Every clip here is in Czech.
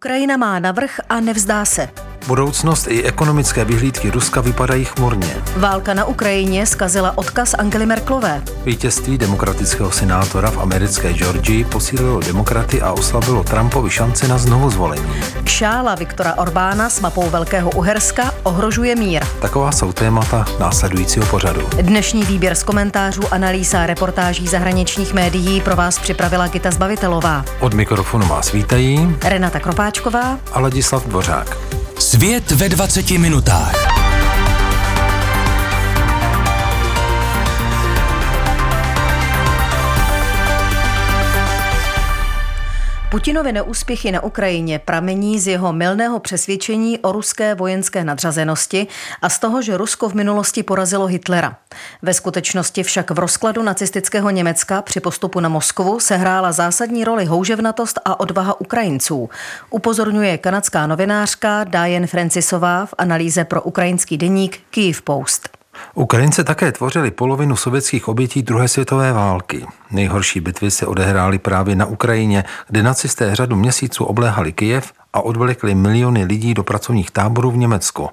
Ukrajina má navrh a nevzdá se. Budoucnost i ekonomické vyhlídky Ruska vypadají chmurně. Válka na Ukrajině skazila odkaz Angely Merklové. Vítězství demokratického senátora v americké Georgii posílilo demokraty a oslabilo Trumpovi šance na znovu zvolení. Šála Viktora Orbána s mapou Velkého Uherska ohrožuje mír. Taková jsou témata následujícího pořadu. Dnešní výběr z komentářů, analýz a reportáží zahraničních médií pro vás připravila Gita Zbavitelová. Od mikrofonu vás vítají Renata Kropáčková a Ladislav Dvořák. Svět ve 20 minutách. Putinovy neúspěchy na Ukrajině pramení z jeho milného přesvědčení o ruské vojenské nadřazenosti a z toho, že Rusko v minulosti porazilo Hitlera. Ve skutečnosti však v rozkladu nacistického Německa při postupu na Moskvu sehrála zásadní roli houževnatost a odvaha Ukrajinců. Upozorňuje kanadská novinářka Diane Francisová v analýze pro ukrajinský deník Kyiv Post. Ukrajince také tvořili polovinu sovětských obětí druhé světové války. Nejhorší bitvy se odehrály právě na Ukrajině, kde nacisté řadu měsíců obléhali Kyjev a odvlekli miliony lidí do pracovních táborů v Německu.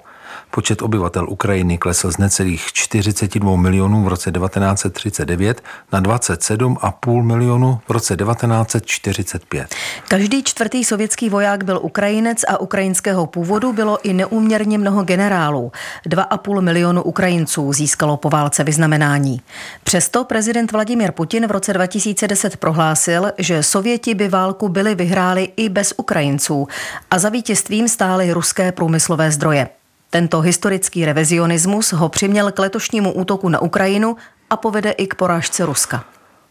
Počet obyvatel Ukrajiny klesl z necelých 42 milionů v roce 1939 na 27,5 milionů v roce 1945. Každý čtvrtý sovětský voják byl Ukrajinec a ukrajinského původu bylo i neúměrně mnoho generálů. 2,5 milionu Ukrajinců získalo po válce vyznamenání. Přesto prezident Vladimir Putin v roce 2010 prohlásil, že Sověti by válku byli vyhráli i bez Ukrajinců a za vítězstvím stály ruské průmyslové zdroje. Tento historický revizionismus ho přiměl k letošnímu útoku na Ukrajinu a povede i k porážce Ruska.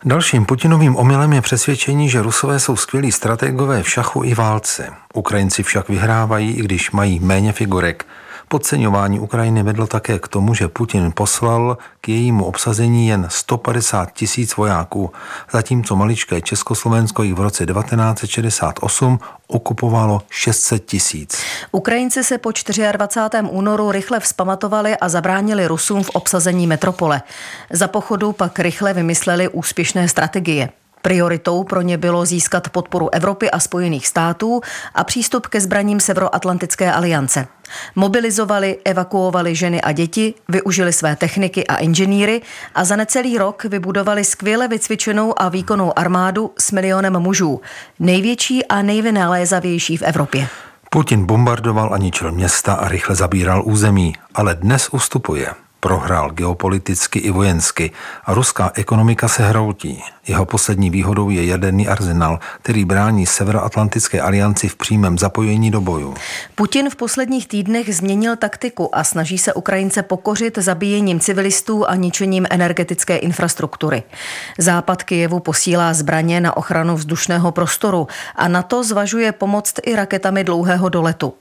Dalším Putinovým omylem je přesvědčení, že Rusové jsou skvělí strategové v šachu i válce. Ukrajinci však vyhrávají, i když mají méně figurek. Podceňování Ukrajiny vedlo také k tomu, že Putin poslal k jejímu obsazení jen 150 tisíc vojáků, zatímco maličké Československo jich v roce 1968 okupovalo 600 tisíc. Ukrajinci se po 24. únoru rychle vzpamatovali a zabránili Rusům v obsazení metropole. Za pochodu pak rychle vymysleli úspěšné strategie. Prioritou pro ně bylo získat podporu Evropy a Spojených států a přístup ke zbraním Severoatlantické aliance. Mobilizovali, evakuovali ženy a děti, využili své techniky a inženýry a za necelý rok vybudovali skvěle vycvičenou a výkonnou armádu s milionem mužů, největší a nejvynalézavější v Evropě. Putin bombardoval a ničil města a rychle zabíral území, ale dnes ustupuje. Prohrál geopoliticky i vojensky a ruská ekonomika se hroutí. Jeho poslední výhodou je jaderný arzenál, který brání Severoatlantické alianci v přímém zapojení do boju. Putin v posledních týdnech změnil taktiku a snaží se Ukrajince pokořit zabíjením civilistů a ničením energetické infrastruktury. Západ Kijevu posílá zbraně na ochranu vzdušného prostoru a na to zvažuje pomoct i raketami dlouhého doletu.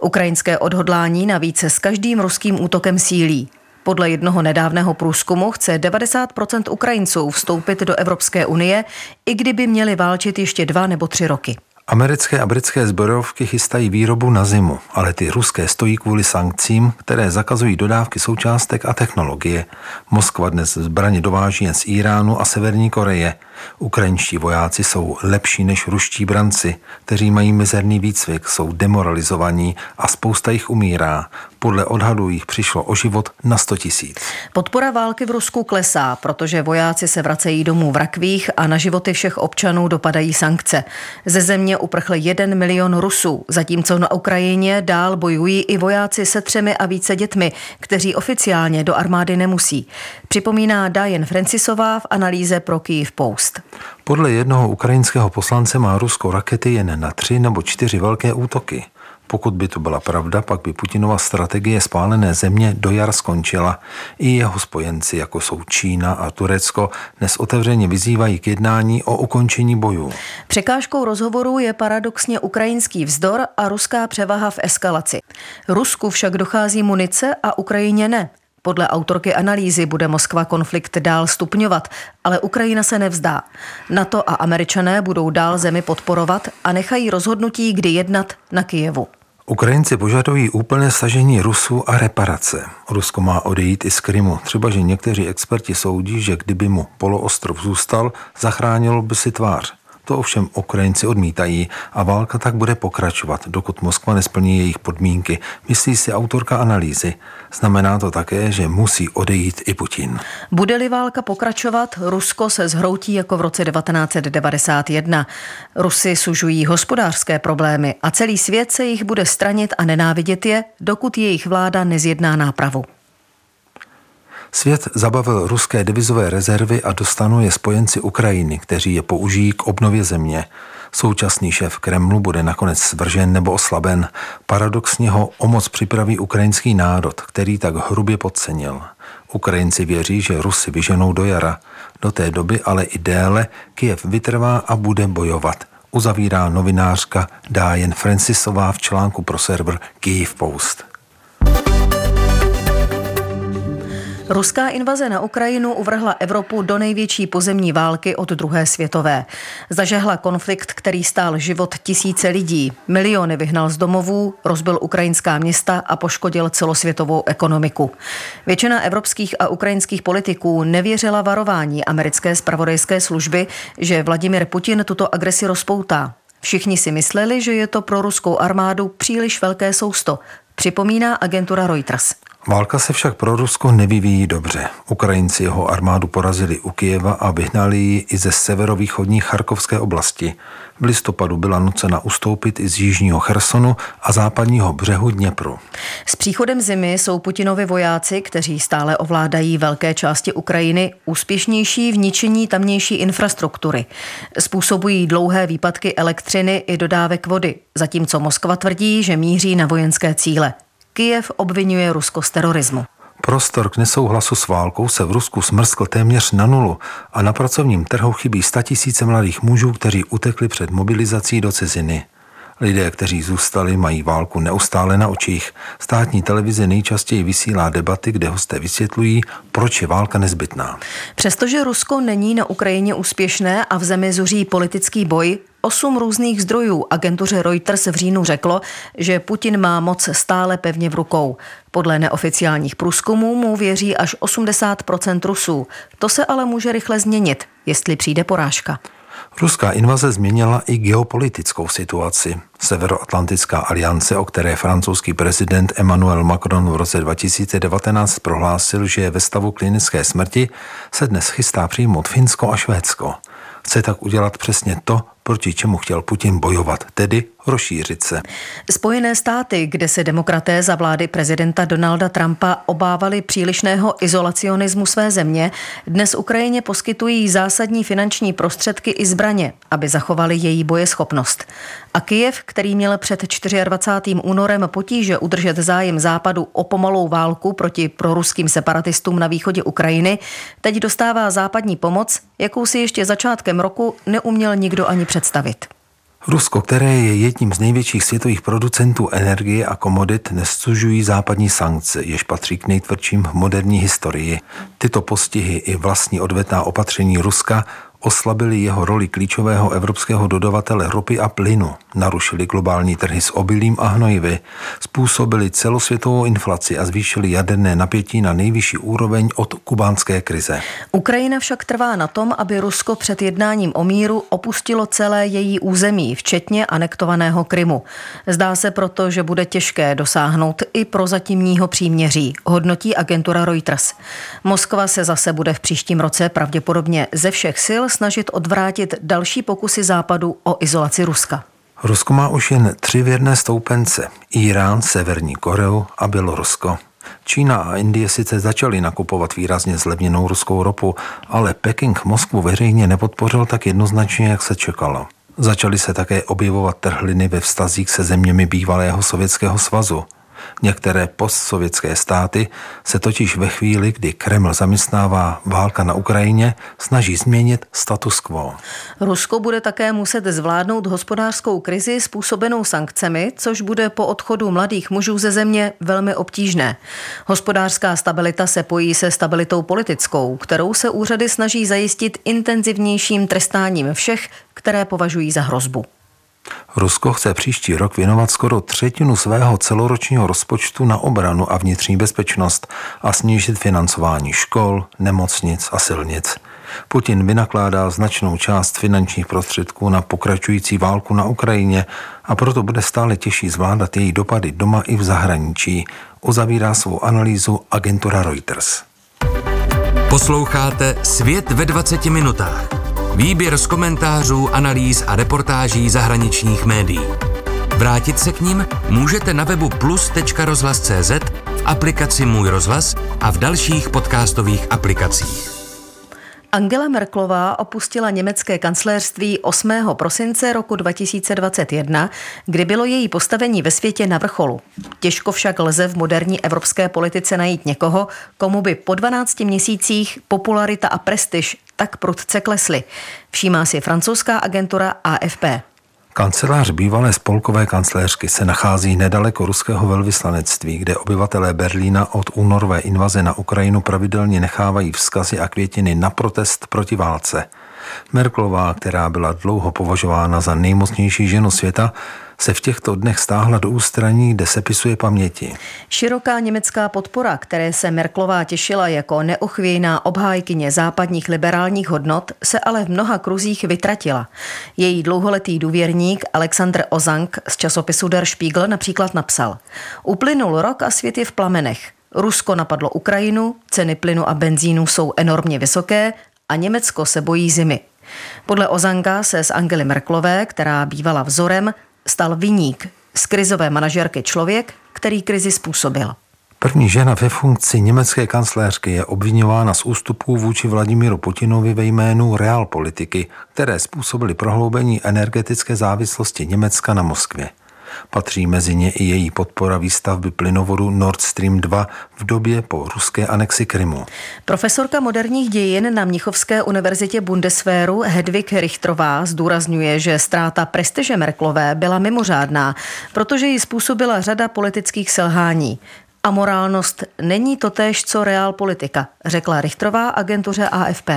Ukrajinské odhodlání navíc s každým ruským útokem sílí. Podle jednoho nedávného průzkumu chce 90% Ukrajinců vstoupit do Evropské unie, i kdyby měli válčit ještě dva nebo tři roky. Americké a britské zbrojovky chystají výrobu na zimu, ale ty ruské stojí kvůli sankcím, které zakazují dodávky součástek a technologie. Moskva dnes zbraně dováží jen z Iránu a Severní Koreje. Ukrajinští vojáci jsou lepší než ruští branci, kteří mají mizerný výcvik, jsou demoralizovaní a spousta jich umírá. Podle odhadů jich přišlo o život na 100 tisíc. Podpora války v Rusku klesá, protože vojáci se vracejí domů v rakvích a na životy všech občanů dopadají sankce. Ze země uprchl jeden milion Rusů, zatímco na Ukrajině dál bojují i vojáci se třemi a více dětmi, kteří oficiálně do armády nemusí. Připomíná Diane Francisová v analýze pro Kyiv Post. Podle jednoho ukrajinského poslance má Rusko rakety jen na tři nebo čtyři velké útoky. Pokud by to byla pravda, pak by Putinova strategie spálené země do jar skončila. I jeho spojenci, jako jsou Čína a Turecko, dnes otevřeně vyzývají k jednání o ukončení bojů. Překážkou rozhovoru je paradoxně ukrajinský vzdor a ruská převaha v eskalaci. Rusku však dochází munice a Ukrajině ne. Podle autorky analýzy bude Moskva konflikt dál stupňovat, ale Ukrajina se nevzdá. NATO a američané budou dál zemi podporovat a nechají rozhodnutí, kdy jednat na Kijevu. Ukrajinci požadují úplné stažení Rusů a reparace. Rusko má odejít i z Krymu. Třeba, že někteří experti soudí, že kdyby mu poloostrov zůstal, zachránilo by si tvář. To ovšem Ukrajinci odmítají a válka tak bude pokračovat, dokud Moskva nesplní jejich podmínky, myslí si autorka analýzy. Znamená to také, že musí odejít i Putin. Bude-li válka pokračovat, Rusko se zhroutí jako v roce 1991. Rusy sužují hospodářské problémy a celý svět se jich bude stranit a nenávidět je, dokud jejich vláda nezjedná nápravu. Svět zabavil ruské devizové rezervy a dostanou je spojenci Ukrajiny, kteří je použijí k obnově země. Současný šéf Kremlu bude nakonec svržen nebo oslaben. Paradoxně ho o moc připraví ukrajinský národ, který tak hrubě podcenil. Ukrajinci věří, že Rusy vyženou do jara. Do té doby, ale i déle, Kiev vytrvá a bude bojovat. Uzavírá novinářka Dájen Francisová v článku pro server Kyiv Post. Ruská invaze na Ukrajinu uvrhla Evropu do největší pozemní války od druhé světové. Zažehla konflikt, který stál život tisíce lidí. Miliony vyhnal z domovů, rozbil ukrajinská města a poškodil celosvětovou ekonomiku. Většina evropských a ukrajinských politiků nevěřila varování americké spravodajské služby, že Vladimir Putin tuto agresi rozpoutá. Všichni si mysleli, že je to pro ruskou armádu příliš velké sousto, připomíná agentura Reuters. Válka se však pro Rusko nevyvíjí dobře. Ukrajinci jeho armádu porazili u Kijeva a vyhnali ji i ze severovýchodní Charkovské oblasti. V listopadu byla nucena ustoupit i z jižního Chersonu a západního břehu Dněpru. S příchodem zimy jsou Putinovi vojáci, kteří stále ovládají velké části Ukrajiny, úspěšnější v ničení tamnější infrastruktury. Způsobují dlouhé výpadky elektřiny i dodávek vody, zatímco Moskva tvrdí, že míří na vojenské cíle. Kijev obvinuje Rusko z terorismu. Prostor k nesouhlasu s válkou se v Rusku smrskl téměř na nulu a na pracovním trhu chybí tisíce mladých mužů, kteří utekli před mobilizací do ciziny. Lidé, kteří zůstali, mají válku neustále na očích. Státní televize nejčastěji vysílá debaty, kde hosté vysvětlují, proč je válka nezbytná. Přestože Rusko není na Ukrajině úspěšné a v zemi zuří politický boj, Osm různých zdrojů agentuře Reuters v říjnu řeklo, že Putin má moc stále pevně v rukou. Podle neoficiálních průzkumů mu věří až 80% Rusů. To se ale může rychle změnit, jestli přijde porážka. Ruská invaze změnila i geopolitickou situaci. Severoatlantická aliance, o které francouzský prezident Emmanuel Macron v roce 2019 prohlásil, že je ve stavu klinické smrti, se dnes chystá přijmout Finsko a Švédsko. Chce tak udělat přesně to, proti čemu chtěl Putin bojovat, tedy rozšířit se. Spojené státy, kde se demokraté za vlády prezidenta Donalda Trumpa obávali přílišného izolacionismu své země, dnes Ukrajině poskytují zásadní finanční prostředky i zbraně, aby zachovali její bojeschopnost. A Kijev, který měl před 24. únorem potíže udržet zájem západu o pomalou válku proti proruským separatistům na východě Ukrajiny, teď dostává západní pomoc, jakou si ještě začátkem roku neuměl nikdo ani představit. Rusko, které je jedním z největších světových producentů energie a komodit, nestužují západní sankce, jež patří k nejtvrdším v moderní historii. Tyto postihy i vlastní odvetná opatření Ruska oslabili jeho roli klíčového evropského dodavatele ropy a plynu, narušili globální trhy s obilím a hnojivy, způsobili celosvětovou inflaci a zvýšili jaderné napětí na nejvyšší úroveň od kubánské krize. Ukrajina však trvá na tom, aby Rusko před jednáním o míru opustilo celé její území, včetně anektovaného Krymu. Zdá se proto, že bude těžké dosáhnout i prozatímního příměří, hodnotí agentura Reuters. Moskva se zase bude v příštím roce pravděpodobně ze všech sil snažit odvrátit další pokusy Západu o izolaci Ruska. Rusko má už jen tři věrné stoupence. Irán, Severní Koreu a Bělorusko. Čína a Indie sice začaly nakupovat výrazně zlevněnou ruskou ropu, ale Peking Moskvu veřejně nepodpořil tak jednoznačně, jak se čekalo. Začaly se také objevovat trhliny ve vztazích se zeměmi bývalého Sovětského svazu. Některé postsovětské státy se totiž ve chvíli, kdy Kreml zaměstnává válka na Ukrajině, snaží změnit status quo. Rusko bude také muset zvládnout hospodářskou krizi způsobenou sankcemi, což bude po odchodu mladých mužů ze země velmi obtížné. Hospodářská stabilita se pojí se stabilitou politickou, kterou se úřady snaží zajistit intenzivnějším trestáním všech, které považují za hrozbu. Rusko chce příští rok věnovat skoro třetinu svého celoročního rozpočtu na obranu a vnitřní bezpečnost a snížit financování škol, nemocnic a silnic. Putin vynakládá značnou část finančních prostředků na pokračující válku na Ukrajině a proto bude stále těžší zvládat její dopady doma i v zahraničí, uzavírá svou analýzu agentura Reuters. Posloucháte Svět ve 20 minutách. Výběr z komentářů, analýz a reportáží zahraničních médií. Vrátit se k ním můžete na webu plus.rozhlas.cz, v aplikaci Můj rozhlas a v dalších podcastových aplikacích. Angela Merklová opustila německé kancléřství 8. prosince roku 2021, kdy bylo její postavení ve světě na vrcholu. Těžko však lze v moderní evropské politice najít někoho, komu by po 12 měsících popularita a prestiž tak prudce klesly. Všímá si francouzská agentura AFP. Kancelář bývalé spolkové kancléřky se nachází nedaleko ruského velvyslanectví, kde obyvatelé Berlína od únorové invaze na Ukrajinu pravidelně nechávají vzkazy a květiny na protest proti válce. Merklová, která byla dlouho považována za nejmocnější ženu světa, se v těchto dnech stáhla do ústraní, kde sepisuje paměti. Široká německá podpora, které se Merklová těšila jako neochvějná obhájkyně západních liberálních hodnot, se ale v mnoha kruzích vytratila. Její dlouholetý důvěrník Alexander Ozang z časopisu Der Spiegel například napsal Uplynul rok a svět je v plamenech. Rusko napadlo Ukrajinu, ceny plynu a benzínu jsou enormně vysoké a Německo se bojí zimy. Podle Ozanga se z Angely Merklové, která bývala vzorem, stal viník z krizové manažerky člověk, který krizi způsobil. První žena ve funkci německé kancléřky je obvinována z ústupů vůči Vladimíru Putinovi ve jménu realpolitiky, které způsobily prohloubení energetické závislosti Německa na Moskvě. Patří mezi ně i její podpora výstavby plynovodu Nord Stream 2 v době po ruské anexi Krymu. Profesorka moderních dějin na Mnichovské univerzitě Bundeswehru Hedvig Richtrová zdůrazňuje, že ztráta prestiže Merklové byla mimořádná, protože ji způsobila řada politických selhání. A morálnost není totéž, co reál politika, řekla Richtrová agentuře AFP.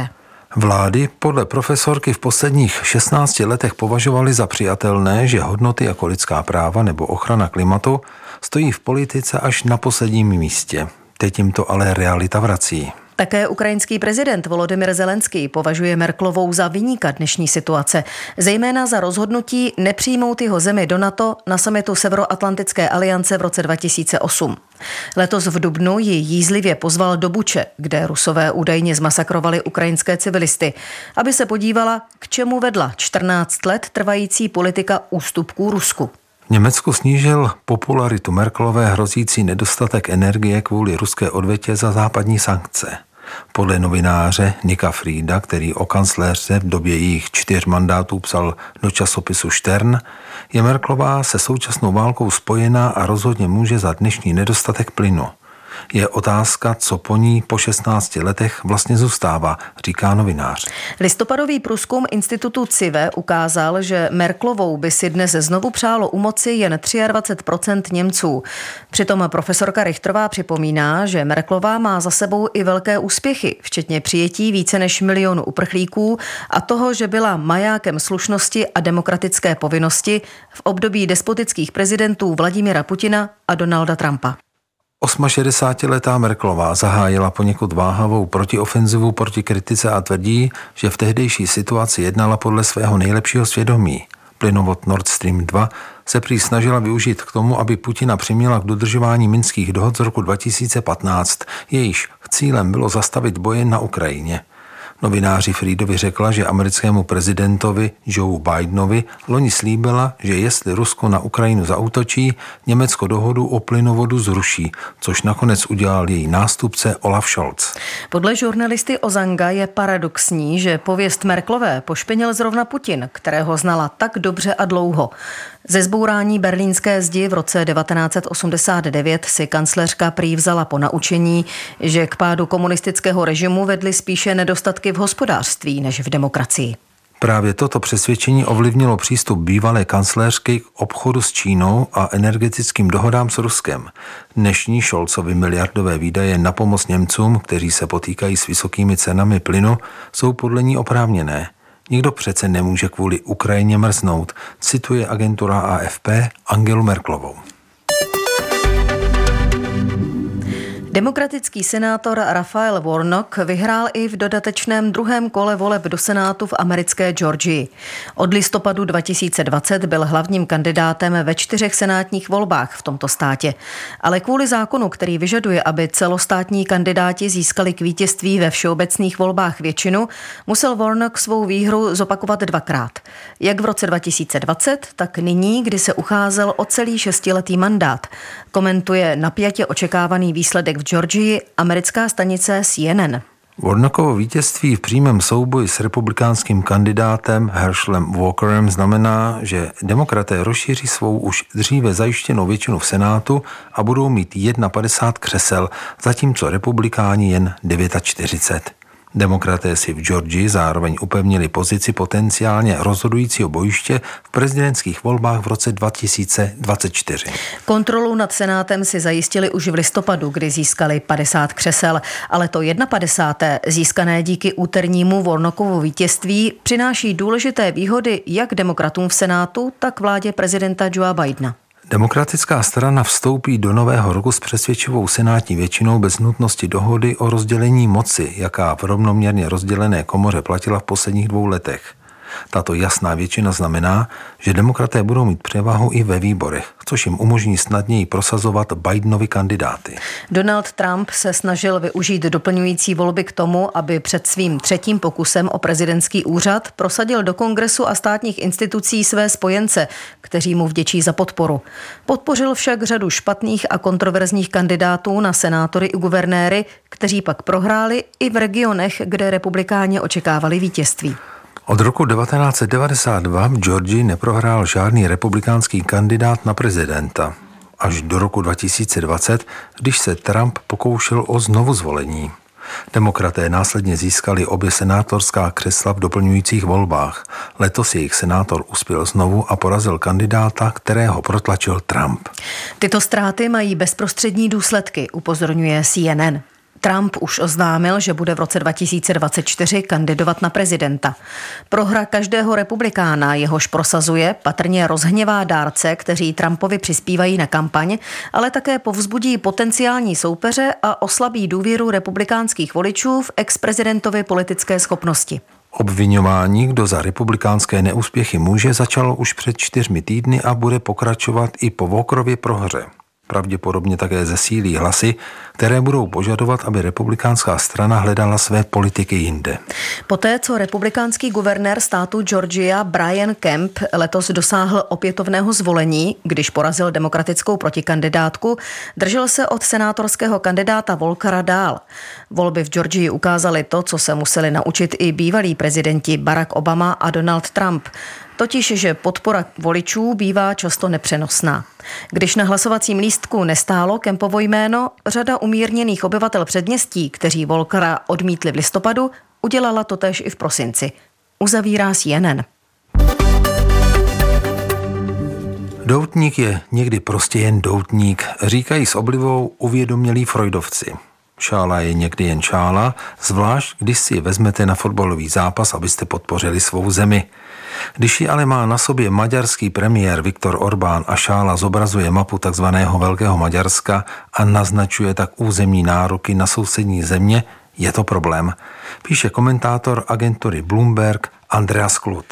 Vlády podle profesorky v posledních 16 letech považovaly za přijatelné, že hodnoty jako lidská práva nebo ochrana klimatu stojí v politice až na posledním místě. Teď jim to ale realita vrací. Také ukrajinský prezident Volodymyr Zelenský považuje Merklovou za vyníka dnešní situace, zejména za rozhodnutí nepřijmout jeho zemi do NATO na samitu Severoatlantické aliance v roce 2008. Letos v Dubnu ji jízlivě pozval do Buče, kde rusové údajně zmasakrovali ukrajinské civilisty, aby se podívala, k čemu vedla 14 let trvající politika ústupků Rusku. Německu snížil popularitu Merkelové hrozící nedostatek energie kvůli ruské odvětě za západní sankce. Podle novináře Nika Frieda, který o kancléřce v době jejich čtyř mandátů psal do časopisu Stern, je Merklová se současnou válkou spojená a rozhodně může za dnešní nedostatek plynu. Je otázka, co po ní po 16 letech vlastně zůstává, říká novinář. Listopadový průzkum institutu CIVE ukázal, že Merklovou by si dnes znovu přálo u moci jen 23% Němců. Přitom profesorka Richtrová připomíná, že Merklová má za sebou i velké úspěchy, včetně přijetí více než milionu uprchlíků a toho, že byla majákem slušnosti a demokratické povinnosti v období despotických prezidentů Vladimira Putina a Donalda Trumpa. 68-letá Merklová zahájila poněkud váhavou protiofenzivu proti kritice a tvrdí, že v tehdejší situaci jednala podle svého nejlepšího svědomí. Plynovod Nord Stream 2 se prý snažila využít k tomu, aby Putina přiměla k dodržování minských dohod z roku 2015, jejíž cílem bylo zastavit boje na Ukrajině. Novináři Friedovi řekla, že americkému prezidentovi Joe Bidenovi loni slíbila, že jestli Rusko na Ukrajinu zautočí, Německo dohodu o plynovodu zruší, což nakonec udělal její nástupce Olaf Scholz. Podle žurnalisty Ozanga je paradoxní, že pověst Merklové pošpinil zrovna Putin, kterého znala tak dobře a dlouho. Ze zbourání berlínské zdi v roce 1989 si kancléřka prý vzala po naučení, že k pádu komunistického režimu vedly spíše nedostatky v hospodářství než v demokracii. Právě toto přesvědčení ovlivnilo přístup bývalé kancléřky k obchodu s Čínou a energetickým dohodám s Ruskem. Dnešní Šolcovi miliardové výdaje na pomoc Němcům, kteří se potýkají s vysokými cenami plynu, jsou podle ní oprávněné. Nikdo přece nemůže kvůli Ukrajině mrznout, cituje agentura AFP Angelu Merklovou. Demokratický senátor Rafael Warnock vyhrál i v dodatečném druhém kole voleb do Senátu v americké Georgii. Od listopadu 2020 byl hlavním kandidátem ve čtyřech senátních volbách v tomto státě. Ale kvůli zákonu, který vyžaduje, aby celostátní kandidáti získali k vítězství ve všeobecných volbách většinu, musel Warnock svou výhru zopakovat dvakrát. Jak v roce 2020, tak nyní, kdy se ucházel o celý šestiletý mandát. Komentuje napjatě očekávaný výsledek v Georgii americká stanice CNN. Warnockovo vítězství v přímém souboji s republikánským kandidátem Herschelem Walkerem znamená, že demokraté rozšíří svou už dříve zajištěnou většinu v Senátu a budou mít 51 křesel, zatímco republikáni jen 49. Demokraté si v Georgii zároveň upevnili pozici potenciálně rozhodujícího bojiště v prezidentských volbách v roce 2024. Kontrolu nad Senátem si zajistili už v listopadu, kdy získali 50 křesel, ale to 51. získané díky úternímu Vornokovu vítězství přináší důležité výhody jak demokratům v Senátu, tak vládě prezidenta Joea Bidena. Demokratická strana vstoupí do nového roku s přesvědčivou senátní většinou bez nutnosti dohody o rozdělení moci, jaká v rovnoměrně rozdělené komoře platila v posledních dvou letech. Tato jasná většina znamená, že demokraté budou mít převahu i ve výborech, což jim umožní snadněji prosazovat Bidenovi kandidáty. Donald Trump se snažil využít doplňující volby k tomu, aby před svým třetím pokusem o prezidentský úřad prosadil do kongresu a státních institucí své spojence, kteří mu vděčí za podporu. Podpořil však řadu špatných a kontroverzních kandidátů na senátory i guvernéry, kteří pak prohráli i v regionech, kde republikáni očekávali vítězství. Od roku 1992 v Georgii neprohrál žádný republikánský kandidát na prezidenta. Až do roku 2020, když se Trump pokoušel o znovu zvolení. Demokraté následně získali obě senátorská křesla v doplňujících volbách. Letos jejich senátor uspěl znovu a porazil kandidáta, kterého protlačil Trump. Tyto ztráty mají bezprostřední důsledky, upozorňuje CNN. Trump už oznámil, že bude v roce 2024 kandidovat na prezidenta. Prohra každého republikána, jehož prosazuje, patrně rozhněvá dárce, kteří Trumpovi přispívají na kampaň, ale také povzbudí potenciální soupeře a oslabí důvěru republikánských voličů v ex-prezidentovi politické schopnosti. Obvinování, kdo za republikánské neúspěchy může, začalo už před čtyřmi týdny a bude pokračovat i po Walkerově prohře. Pravděpodobně také zesílí hlasy, které budou požadovat, aby republikánská strana hledala své politiky jinde. Poté, co republikánský guvernér státu Georgia Brian Kemp letos dosáhl opětovného zvolení, když porazil demokratickou protikandidátku, držel se od senátorského kandidáta Volkara dál. Volby v Georgii ukázaly to, co se museli naučit i bývalí prezidenti Barack Obama a Donald Trump. Totiž, že podpora voličů bývá často nepřenosná. Když na hlasovacím lístku nestálo Kempovo jméno, řada umírněných obyvatel předměstí, kteří Volkera odmítli v listopadu, udělala to tež i v prosinci. Uzavírá CNN. Doutník je někdy prostě jen doutník, říkají s oblivou uvědomělí freudovci. Šála je někdy jen šála, zvlášť když si je vezmete na fotbalový zápas, abyste podpořili svou zemi. Když ji ale má na sobě maďarský premiér Viktor Orbán a šála zobrazuje mapu takzvaného Velkého Maďarska a naznačuje tak územní nároky na sousední země, je to problém, píše komentátor agentury Bloomberg Andreas Klut.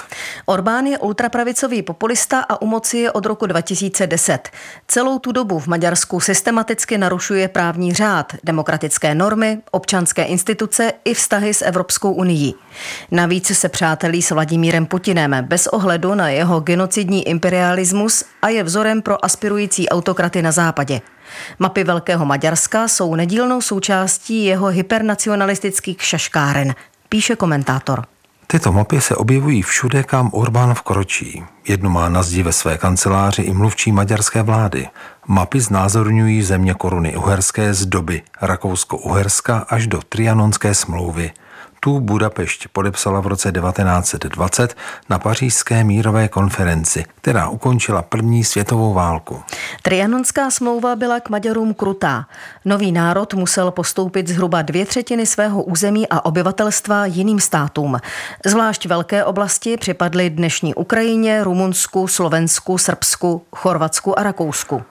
Orbán je ultrapravicový populista a u moci je od roku 2010. Celou tu dobu v Maďarsku systematicky narušuje právní řád, demokratické normy, občanské instituce i vztahy s Evropskou unii. Navíc se přátelí s Vladimírem Putinem bez ohledu na jeho genocidní imperialismus a je vzorem pro aspirující autokraty na západě. Mapy Velkého Maďarska jsou nedílnou součástí jeho hypernacionalistických šaškáren, píše komentátor. Tyto mapy se objevují všude, kam Orbán vkročí. Jednu má na zdi ve své kanceláři i mluvčí maďarské vlády. Mapy znázorňují země koruny uherské z doby Rakousko-Uherska až do Trianonské smlouvy – tu Budapešť podepsala v roce 1920 na pařížské mírové konferenci, která ukončila první světovou válku. Trianonská smlouva byla k Maďarům krutá. Nový národ musel postoupit zhruba dvě třetiny svého území a obyvatelstva jiným státům. Zvlášť velké oblasti připadly dnešní Ukrajině, Rumunsku, Slovensku, Srbsku, Chorvatsku a Rakousku.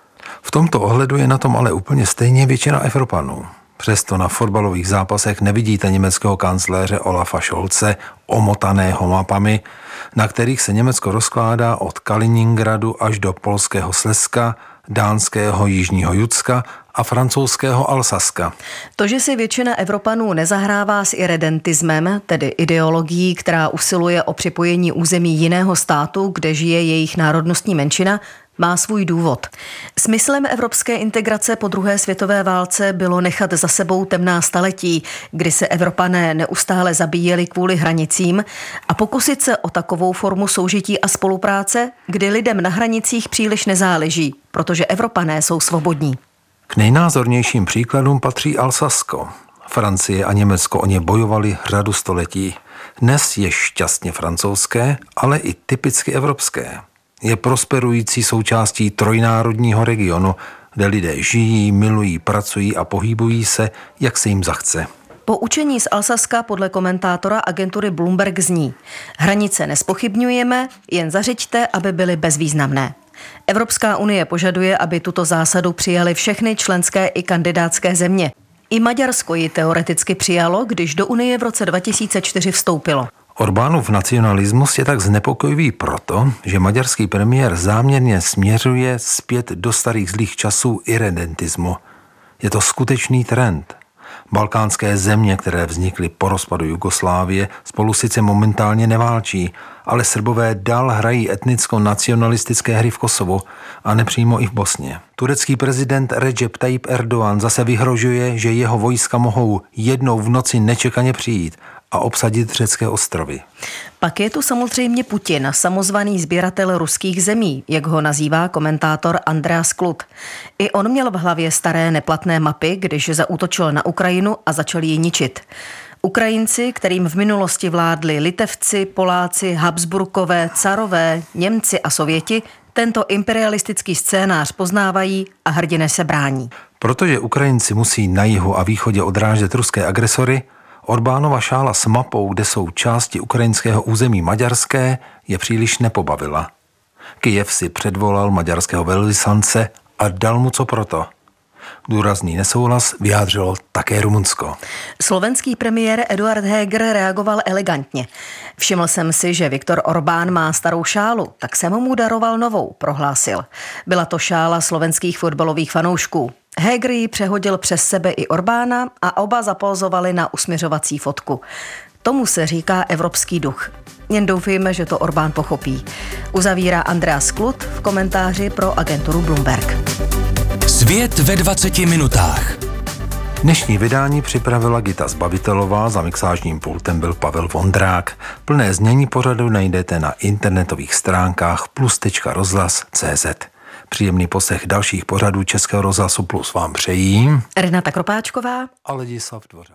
V tomto ohledu je na tom ale úplně stejně většina Evropanů. Přesto na fotbalových zápasech nevidíte německého kancléře Olafa Scholze omotaného mapami, na kterých se Německo rozkládá od Kaliningradu až do polského Slezska, dánského Jižního Judska a francouzského Alsaska. To, že si většina Evropanů nezahrává s irredentismem, tedy ideologií, která usiluje o připojení území jiného státu, kde žije jejich národnostní menšina, má svůj důvod. Smyslem evropské integrace po druhé světové válce bylo nechat za sebou temná staletí, kdy se Evropané neustále zabíjeli kvůli hranicím a pokusit se o takovou formu soužití a spolupráce, kdy lidem na hranicích příliš nezáleží, protože Evropané jsou svobodní. K nejnázornějším příkladům patří Alsasko. Francie a Německo o ně bojovali řadu století. Dnes je šťastně francouzské, ale i typicky evropské je prosperující součástí trojnárodního regionu, kde lidé žijí, milují, pracují a pohybují se, jak se jim zachce. Po učení z Alsaska podle komentátora agentury Bloomberg zní Hranice nespochybňujeme, jen zařiďte, aby byly bezvýznamné. Evropská unie požaduje, aby tuto zásadu přijali všechny členské i kandidátské země. I Maďarsko ji teoreticky přijalo, když do Unie v roce 2004 vstoupilo. Orbánův nacionalismus je tak znepokojivý proto, že maďarský premiér záměrně směřuje zpět do starých zlých časů irredentismu. Je to skutečný trend. Balkánské země, které vznikly po rozpadu Jugoslávie, spolu sice momentálně neválčí, ale Srbové dál hrají etnicko-nacionalistické hry v Kosovu a nepřímo i v Bosně. Turecký prezident Recep Tayyip Erdogan zase vyhrožuje, že jeho vojska mohou jednou v noci nečekaně přijít a obsadit řecké ostrovy. Pak je tu samozřejmě Putin, samozvaný sběratel ruských zemí, jak ho nazývá komentátor Andreas Klut. I on měl v hlavě staré neplatné mapy, když zaútočil na Ukrajinu a začal ji ničit. Ukrajinci, kterým v minulosti vládli Litevci, Poláci, Habsburkové, Carové, Němci a Sověti, tento imperialistický scénář poznávají a hrdine se brání. Protože Ukrajinci musí na jihu a východě odrážet ruské agresory, Orbánova šála s mapou, kde jsou části ukrajinského území maďarské, je příliš nepobavila. Kijev si předvolal maďarského velvyslance a dal mu co proto. Důrazný nesouhlas vyjádřilo také Rumunsko. Slovenský premiér Eduard Heger reagoval elegantně. Všiml jsem si, že Viktor Orbán má starou šálu, tak jsem mu daroval novou, prohlásil. Byla to šála slovenských fotbalových fanoušků. Heger ji přehodil přes sebe i Orbána a oba zapolzovali na usměřovací fotku. Tomu se říká evropský duch. Jen doufejme, že to Orbán pochopí. Uzavírá Andreas Klut v komentáři pro agenturu Bloomberg. Svět ve 20 minutách. Dnešní vydání připravila Gita Zbavitelová, za mixážním pultem byl Pavel Vondrák. Plné znění pořadu najdete na internetových stránkách plus.rozhlas.cz. Příjemný poslech dalších pořadů Českého rozhlasu Plus vám přejí Renata Kropáčková a Ladislav Dvořák.